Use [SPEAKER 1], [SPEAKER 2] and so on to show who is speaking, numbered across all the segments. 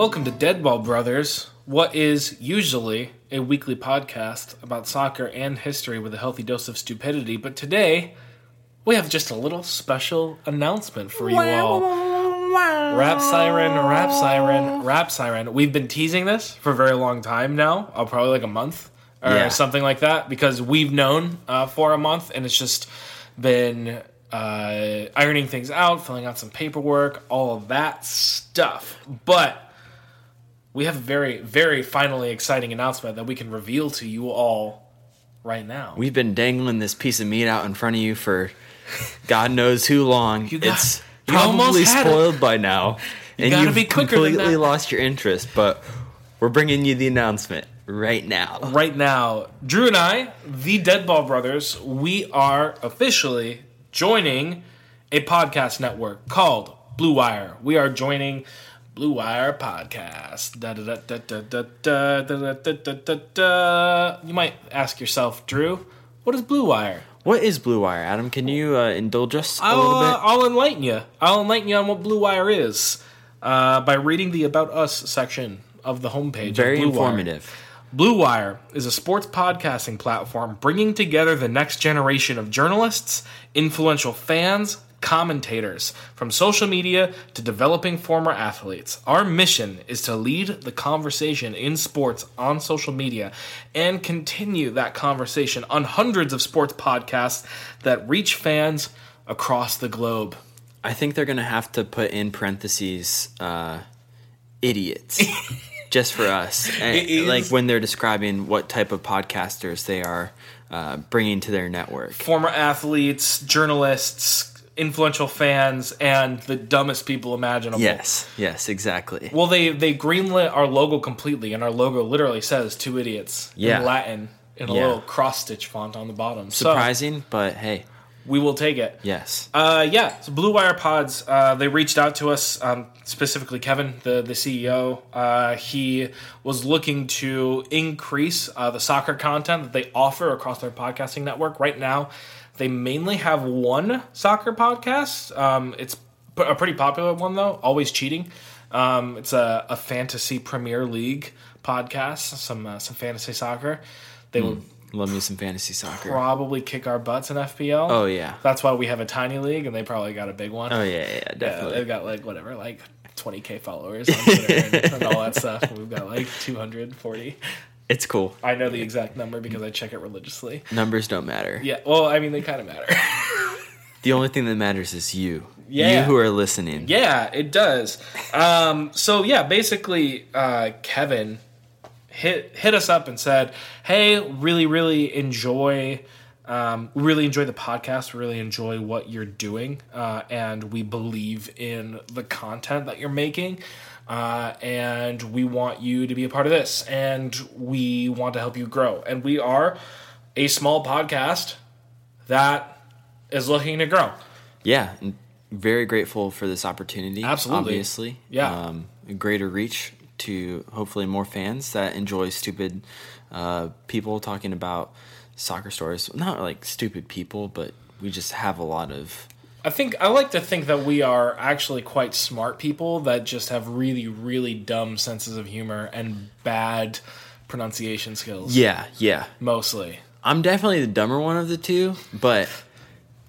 [SPEAKER 1] Welcome to Deadball Brothers, what is usually a weekly podcast about soccer and history with a healthy dose of stupidity. But today, we have just a little special announcement for you all. Rap siren, rap siren, rap siren. We've been teasing this for a very long time now, uh, probably like a month or
[SPEAKER 2] Yeah.
[SPEAKER 1] something like that, because we've known uh, for a month and it's just been uh, ironing things out, filling out some paperwork, all of that stuff. But we have a very, very finally exciting announcement that we can reveal to you all right now.
[SPEAKER 2] We've been dangling this piece of meat out in front of you for God knows who long.
[SPEAKER 1] You got-
[SPEAKER 2] it's
[SPEAKER 1] you almost
[SPEAKER 2] probably
[SPEAKER 1] had it.
[SPEAKER 2] spoiled by now, and you've
[SPEAKER 1] be
[SPEAKER 2] completely lost your interest. But we're bringing you the announcement right now.
[SPEAKER 1] right now, Drew and I, the Deadball Brothers, we are officially joining a podcast network called Blue Wire. We are joining Blue Wire Podcast. Da, da, da, da, da, da, da, da, da, da, da, da. You might ask yourself, Drew, what is Blue Wire?
[SPEAKER 2] What is Blue Wire, Adam? Can you uh, indulge us a
[SPEAKER 1] I'll,
[SPEAKER 2] little
[SPEAKER 1] uh,
[SPEAKER 2] bit?
[SPEAKER 1] I'll enlighten you. I'll enlighten you on what Blue Wire is uh, by reading the About Us section of the homepage.
[SPEAKER 2] Very
[SPEAKER 1] Blue Wire.
[SPEAKER 2] informative.
[SPEAKER 1] Blue Wire is a sports podcasting platform bringing together the next generation of journalists, influential fans, commentators, from social media to developing former athletes. Our mission is to lead the conversation in sports on social media and continue that conversation on hundreds of sports podcasts that reach fans across the globe.
[SPEAKER 2] I think they're gonna have to put in parentheses, uh, idiots, just for us. And, like when they're describing what type of podcasters they are uh, bringing to their network.
[SPEAKER 1] Former athletes, journalists, influential fans, and the dumbest people imaginable.
[SPEAKER 2] Yes, yes, exactly.
[SPEAKER 1] Well, they they greenlit our logo completely, and our logo literally says two idiots
[SPEAKER 2] Yeah.
[SPEAKER 1] in Latin in a
[SPEAKER 2] Yeah.
[SPEAKER 1] little cross stitch font on the bottom.
[SPEAKER 2] Surprising, but hey,
[SPEAKER 1] we will take it.
[SPEAKER 2] yes.
[SPEAKER 1] Uh, yeah, so Blue Wire Pods, uh, they reached out to us, um, specifically Kevin, the, the CEO. Uh, he was looking to increase uh, the soccer content that they offer across their podcasting network. Right now, they mainly have one soccer podcast. Um, it's a pretty popular one, though, Always Cheating. Um, it's a, a fantasy Premier League podcast, some, uh, some fantasy soccer. They will
[SPEAKER 2] Love me some fantasy soccer.
[SPEAKER 1] probably kick our butts in FPL.
[SPEAKER 2] Oh yeah.
[SPEAKER 1] That's why we have a tiny league, and they probably got a big one.
[SPEAKER 2] Oh yeah, yeah,
[SPEAKER 1] yeah,
[SPEAKER 2] definitely.
[SPEAKER 1] they've got like whatever, like 20k followers on Twitter and, and all that stuff. We've got like 240.
[SPEAKER 2] It's cool.
[SPEAKER 1] I know the exact number because I check it religiously.
[SPEAKER 2] Numbers don't matter.
[SPEAKER 1] Yeah, well, I mean they kind of matter.
[SPEAKER 2] The only thing that matters is you.
[SPEAKER 1] Yeah.
[SPEAKER 2] You who are listening.
[SPEAKER 1] yeah, it does. Um, so yeah, basically, uh, Kevin hit hit us up and said, "Hey, really, really enjoy." Um, really enjoy the podcast. Really enjoy what you're doing, uh, and we believe in the content that you're making. Uh, and we want you to be a part of this, and we want to help you grow. And we are a small podcast that is looking to grow.
[SPEAKER 2] Yeah. Very grateful for this opportunity.
[SPEAKER 1] Absolutely.
[SPEAKER 2] Obviously.
[SPEAKER 1] Yeah.
[SPEAKER 2] Um, greater reach to hopefully more fans that enjoy stupid uh, people talking about soccer stories. Not like stupid people, but we just have a lot of.
[SPEAKER 1] I think I like to think that we are actually quite smart people that just have really, really dumb senses of humor and bad pronunciation skills.
[SPEAKER 2] Yeah, yeah.
[SPEAKER 1] Mostly.
[SPEAKER 2] I'm definitely the dumber one of the two, but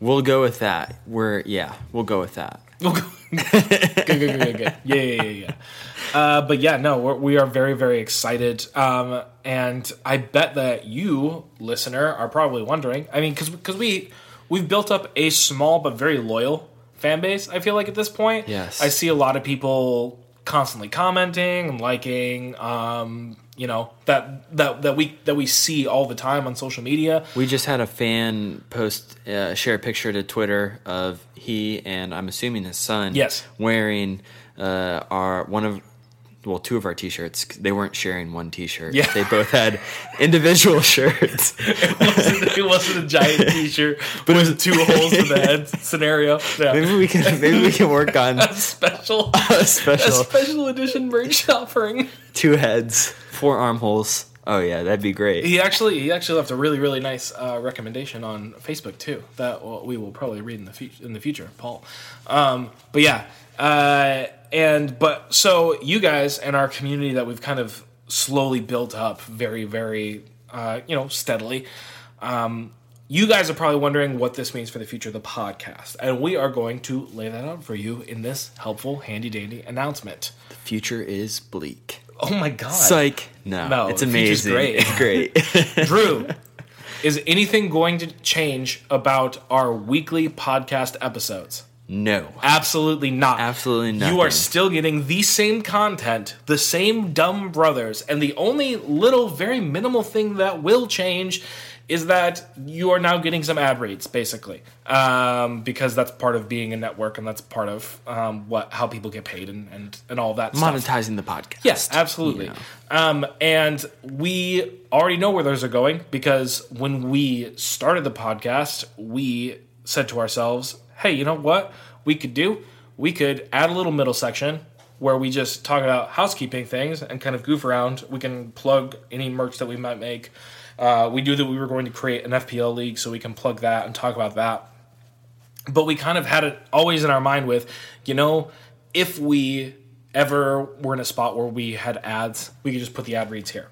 [SPEAKER 2] we'll go with that. We're yeah, we'll go with that.
[SPEAKER 1] good, good, good, good, good. Yeah, yeah, yeah, yeah. Uh, but yeah, no, we're, we are very, very excited. Um, and I bet that you, listener, are probably wondering. I mean, because we we've built up a small but very loyal fan base. I feel like at this point,
[SPEAKER 2] Yes.
[SPEAKER 1] I see a lot of people constantly commenting and liking. Um, you know that that that we that we see all the time on social media.
[SPEAKER 2] We just had a fan post, uh, share a picture to Twitter of he and I'm assuming his son,
[SPEAKER 1] Yes.
[SPEAKER 2] wearing uh, our one of well two of our T-shirts. They weren't sharing one T-shirt.
[SPEAKER 1] Yeah.
[SPEAKER 2] they both had individual shirts.
[SPEAKER 1] it, wasn't, it wasn't a giant T-shirt, but it was two holes in the head scenario. Yeah.
[SPEAKER 2] maybe we can maybe we can work on
[SPEAKER 1] special
[SPEAKER 2] a
[SPEAKER 1] a
[SPEAKER 2] special
[SPEAKER 1] special edition merch offering.
[SPEAKER 2] two heads, four armholes. Oh yeah, that'd be great.
[SPEAKER 1] He actually he actually left a really really nice uh, recommendation on Facebook too that we will probably read in the fu- in the future, Paul. Um, but yeah, uh, and but so you guys and our community that we've kind of slowly built up very, very, uh, you know, steadily. Um, you guys are probably wondering what this means for the future of the podcast, and we are going to lay that out for you in this helpful, handy dandy announcement.
[SPEAKER 2] The future is bleak.
[SPEAKER 1] Oh my god!
[SPEAKER 2] Psych. No,
[SPEAKER 1] No,
[SPEAKER 2] it's amazing.
[SPEAKER 1] great.
[SPEAKER 2] It's great.
[SPEAKER 1] Drew, is anything going to change about our weekly podcast episodes?
[SPEAKER 2] No.
[SPEAKER 1] Absolutely not.
[SPEAKER 2] Absolutely not.
[SPEAKER 1] You are still getting the same content, the same dumb brothers, and the only little, very minimal thing that will change is that you are now getting some ad reads, basically, um, because that's part of being a network, and that's part of um, what how people get paid and and, and all that stuff.
[SPEAKER 2] Monetizing the podcast.
[SPEAKER 1] Yes, absolutely.
[SPEAKER 2] Know.
[SPEAKER 1] Um, and we already know where those are going because when we started the podcast, we said to ourselves, hey, you know what we could do? We could add a little middle section where we just talk about housekeeping things and kind of goof around. We can plug any merch that we might make. Uh, we knew that we were going to create an FPL league, so we can plug that and talk about that but we kind of had it always in our mind with, you know, if we ever were in a spot where we had ads, we could just put the ad reads here.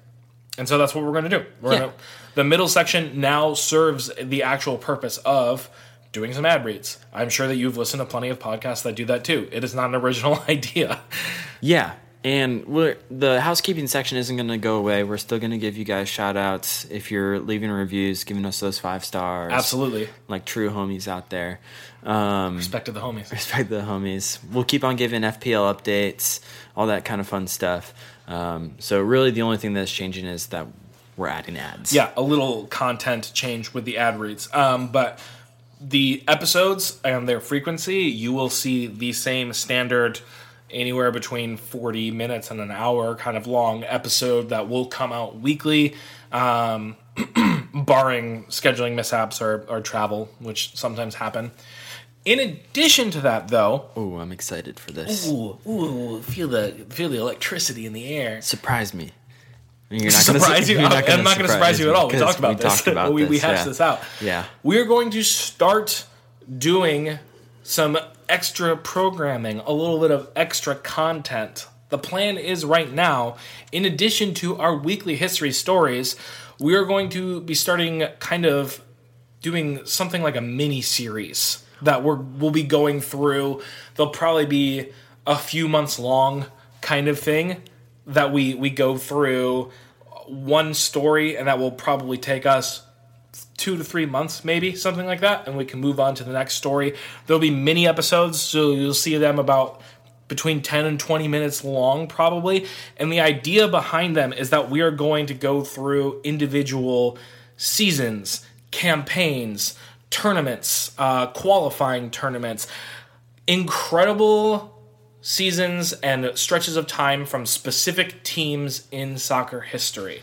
[SPEAKER 1] And so that's what we're going to do. We're
[SPEAKER 2] Yeah.
[SPEAKER 1] gonna, the middle section now serves the actual purpose of doing some ad reads. I'm sure that you've listened to plenty of podcasts that do that too. It is not an original idea.
[SPEAKER 2] Yeah. And we're, the housekeeping section isn't going to go away. We're still going to give you guys shout outs if you're leaving reviews, giving us those five stars.
[SPEAKER 1] Absolutely.
[SPEAKER 2] Like true homies out there. Um,
[SPEAKER 1] Respect to the homies.
[SPEAKER 2] respect to the homies. We'll keep on giving FPL updates, all that kind of fun stuff. Um, so, really, the only thing that's changing is that we're adding ads.
[SPEAKER 1] yeah, a little content change with the ad reads. Um, but the episodes and their frequency, you will see the same standard anywhere between 40 minutes and an hour kind of long episode that will come out weekly um, barring scheduling mishaps or, or travel which sometimes happen in addition to that though
[SPEAKER 2] Ooh, I'm excited for this.
[SPEAKER 1] ooh, ooh feel the feel the electricity in the air
[SPEAKER 2] Surprise me. You're not going to
[SPEAKER 1] surprise you. I'm not going to surprise you at all. We talked about
[SPEAKER 2] we
[SPEAKER 1] this.
[SPEAKER 2] Talked about
[SPEAKER 1] we, we hashed
[SPEAKER 2] yeah.
[SPEAKER 1] this out.
[SPEAKER 2] Yeah.
[SPEAKER 1] We are going to start doing some extra programming, a little bit of extra content. The plan is right now, in addition to our weekly history stories, we are going to be starting kind of doing something like a mini series that we're we'll be going through. They'll probably be a few months long kind of thing that we we go through one story and that will probably take us two to three months, maybe something like that, and we can move on to the next story. There'll be mini episodes, so you'll see them about between 10 and 20 minutes long, probably. And the idea behind them is that we are going to go through individual seasons, campaigns, tournaments, uh, qualifying tournaments, incredible seasons and stretches of time from specific teams in soccer history.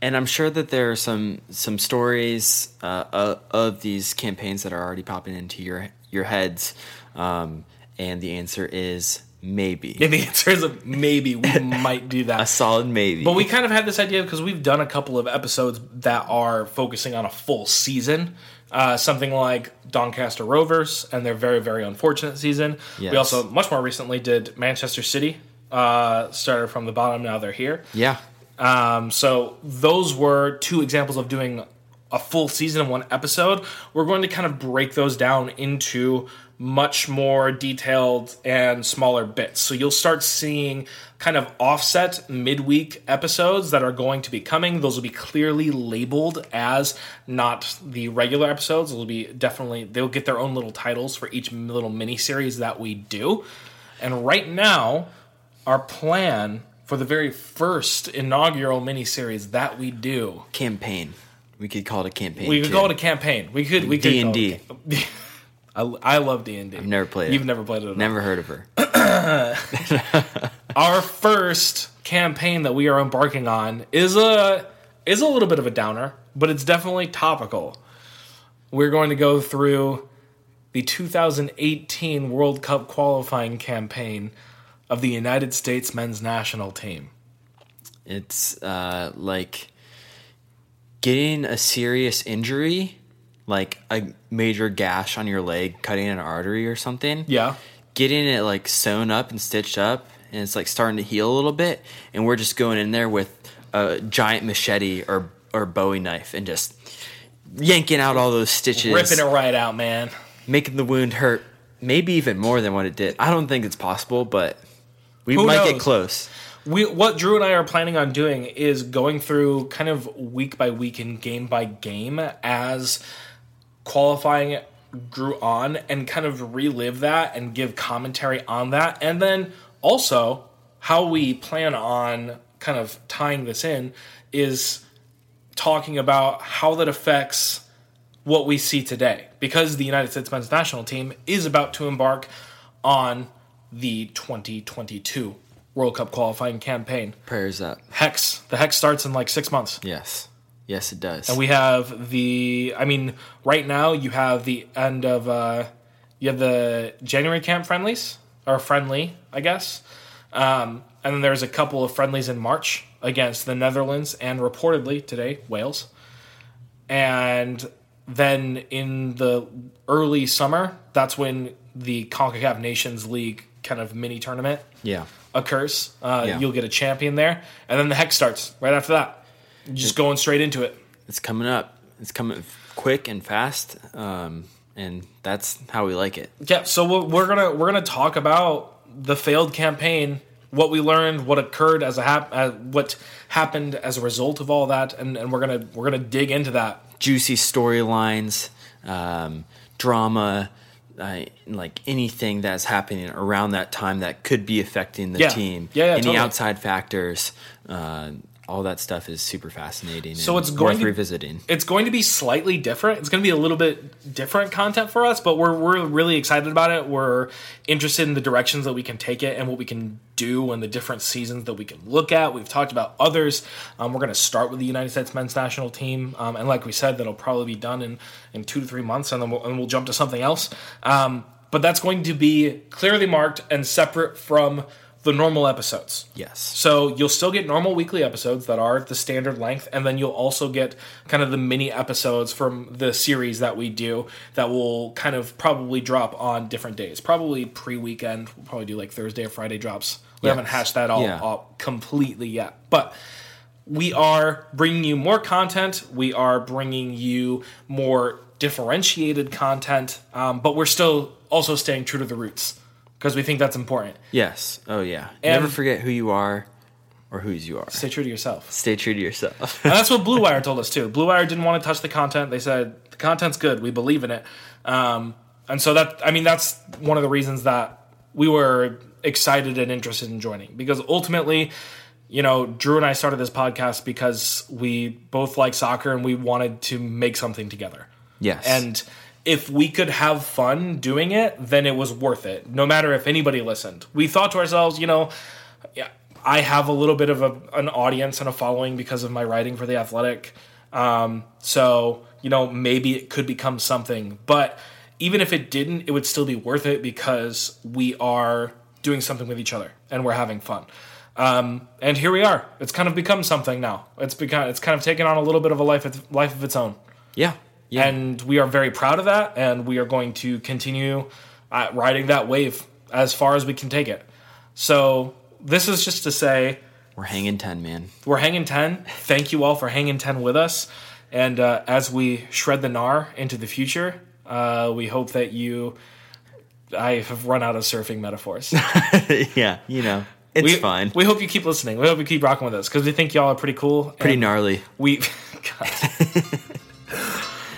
[SPEAKER 2] And I'm sure that there are some some stories uh, of, of these campaigns that are already popping into your your heads, um, and the answer is maybe
[SPEAKER 1] And the answer is maybe we might do that.
[SPEAKER 2] a solid maybe.
[SPEAKER 1] But we kind of had this idea because we've done a couple of episodes that are focusing on a full season. Uh, something like Doncaster Rovers and their very, very unfortunate season.
[SPEAKER 2] Yes.
[SPEAKER 1] We also, much more recently, did Manchester City. Uh, started from the bottom, now they're here.
[SPEAKER 2] yeah,
[SPEAKER 1] Um, so those were two examples of doing a full season in one episode. We're going to kind of break those down into much more detailed and smaller bits. So you'll start seeing kind of offset midweek episodes that are going to be coming. Those will be clearly labeled as not the regular episodes. It'll be definitely they'll get their own little titles for each little mini series that we do. And right now, our plan for the very first inaugural miniseries that we do.
[SPEAKER 2] campaign. We could call it a campaign.
[SPEAKER 1] We could
[SPEAKER 2] too.
[SPEAKER 1] call it a campaign. We could we could
[SPEAKER 2] D&D.
[SPEAKER 1] it a- I, I love D and D.
[SPEAKER 2] I've never played it.
[SPEAKER 1] You've
[SPEAKER 2] it.
[SPEAKER 1] never played it. At all.
[SPEAKER 2] Never heard of her.
[SPEAKER 1] Our first campaign that we are embarking on is a is a little bit of a downer, but it's definitely topical. We're going to go through the 2018 World Cup qualifying campaign of the United States men's national team.
[SPEAKER 2] It's uh, like getting a serious injury, like a major gash on your leg, cutting an artery or something.
[SPEAKER 1] Yeah.
[SPEAKER 2] getting it like sewn up and stitched up, and it's like starting to heal a little bit, and we're just going in there with a giant machete or or Bowie knife and just yanking out all those stitches,
[SPEAKER 1] Ripping it right out, man.
[SPEAKER 2] making the wound hurt, maybe even more than what it did. I don't think it's possible, but we
[SPEAKER 1] Who
[SPEAKER 2] might get close.
[SPEAKER 1] We what Drew and I are planning on doing is going through kind of week by week and game by game as qualifying grew on and kind of relive that and give commentary on that. And then also how we plan on kind of tying this in is talking about how that affects what we see today. Because the United States men's national team is about to embark on the 2022 World Cup qualifying campaign.
[SPEAKER 2] Prayers up.
[SPEAKER 1] Hex, the Hex starts in like 6 months.
[SPEAKER 2] Yes, yes, it does.
[SPEAKER 1] And we have the I mean, right now you have the end of uh you have the January camp friendlies or friendly, I guess. Um and then there's a couple of friendlies in March against the Netherlands and reportedly today Wales. And then in the early summer, that's when the CONCACAF Nations League kind of mini tournament
[SPEAKER 2] yeah,
[SPEAKER 1] occurs. Uh,
[SPEAKER 2] Yeah.
[SPEAKER 1] You'll get a champion there, and then the hex starts right after that. Just going straight into it.
[SPEAKER 2] it's coming up. It's coming quick and fast, um, and that's how we like it.
[SPEAKER 1] Yeah, so we're, we're gonna we're gonna talk about the failed campaign, what we learned, what occurred as a hap- uh, what happened as a result of all that, and, and we're gonna we're gonna dig into that.
[SPEAKER 2] Juicy storylines, um, drama, uh, like anything that's happening around that time that could be affecting the
[SPEAKER 1] Yeah.
[SPEAKER 2] team.
[SPEAKER 1] Yeah, yeah,
[SPEAKER 2] Any
[SPEAKER 1] totally.
[SPEAKER 2] outside factors, uh, all that stuff is super fascinating.
[SPEAKER 1] So
[SPEAKER 2] and
[SPEAKER 1] it's going
[SPEAKER 2] worth
[SPEAKER 1] to-
[SPEAKER 2] revisiting.
[SPEAKER 1] It's going to be slightly different. It's going to be a little bit different content for us, but we're we're really excited about it. We're interested in the directions that we can take it and what we can do and the different seasons that we can look at. We've talked about others. Um, we're going to start with the United States men's national team, um, and like we said, that'll probably be done in in two to three months, and then we'll, and we'll jump to something else. Um, but that's going to be clearly marked and separate from the normal episodes.
[SPEAKER 2] Yes.
[SPEAKER 1] So you'll still get normal weekly episodes that are the standard length, and then you'll also get kind of the mini episodes from the series that we do that will kind of probably drop on different days. Probably pre weekend. We'll probably do like Thursday or Friday drops. We
[SPEAKER 2] Yes.
[SPEAKER 1] haven't hashed that all
[SPEAKER 2] Yeah.
[SPEAKER 1] up completely yet, but we are bringing you more content. We are bringing you more differentiated content, um, but we're still also staying true to the roots because we think that's important.
[SPEAKER 2] Yes. Oh yeah.
[SPEAKER 1] And-
[SPEAKER 2] Never forget who you are or whose you are.
[SPEAKER 1] Stay true to yourself.
[SPEAKER 2] Stay true to yourself.
[SPEAKER 1] And that's what Blue Wire told us too. Blue Wire didn't want to touch the content. They said the content's good. We believe in it. Um, and so that I mean that's one of the reasons that we were excited and interested in joining because ultimately, you know, Drew and I started this podcast because we both like soccer and we wanted to make something together.
[SPEAKER 2] yes.
[SPEAKER 1] And if we could have fun doing it, then it was worth it. No matter if anybody listened. We thought to ourselves, you know, yeah, I have a little bit of a, an audience and a following because of my writing for the Athletic. Um, so you know, maybe it could become something. But even if it didn't, it would still be worth it because we are doing something with each other and we're having fun. Um, and here we are. It's kind of become something now. It's become it's kind of taken on a little bit of a life life of its own
[SPEAKER 2] yeah. Yeah.
[SPEAKER 1] and we are very proud of that and we are going to continue uh, riding that wave as far as we can take it so this is just to say
[SPEAKER 2] We're hanging ten, man.
[SPEAKER 1] we're hanging 10 thank you all for hanging 10 with us and uh, as we shred the gnar into the future uh, we hope that you i have run out of surfing metaphors
[SPEAKER 2] yeah. You know, it's
[SPEAKER 1] we,
[SPEAKER 2] fine.
[SPEAKER 1] we hope you keep listening we hope you keep rocking with us because we think y'all are pretty cool
[SPEAKER 2] Pretty gnarly.
[SPEAKER 1] we God.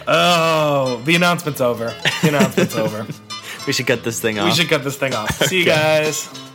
[SPEAKER 1] oh the announcement's over the announcement's over
[SPEAKER 2] We should cut this thing off.
[SPEAKER 1] We should cut this thing off. See you guys.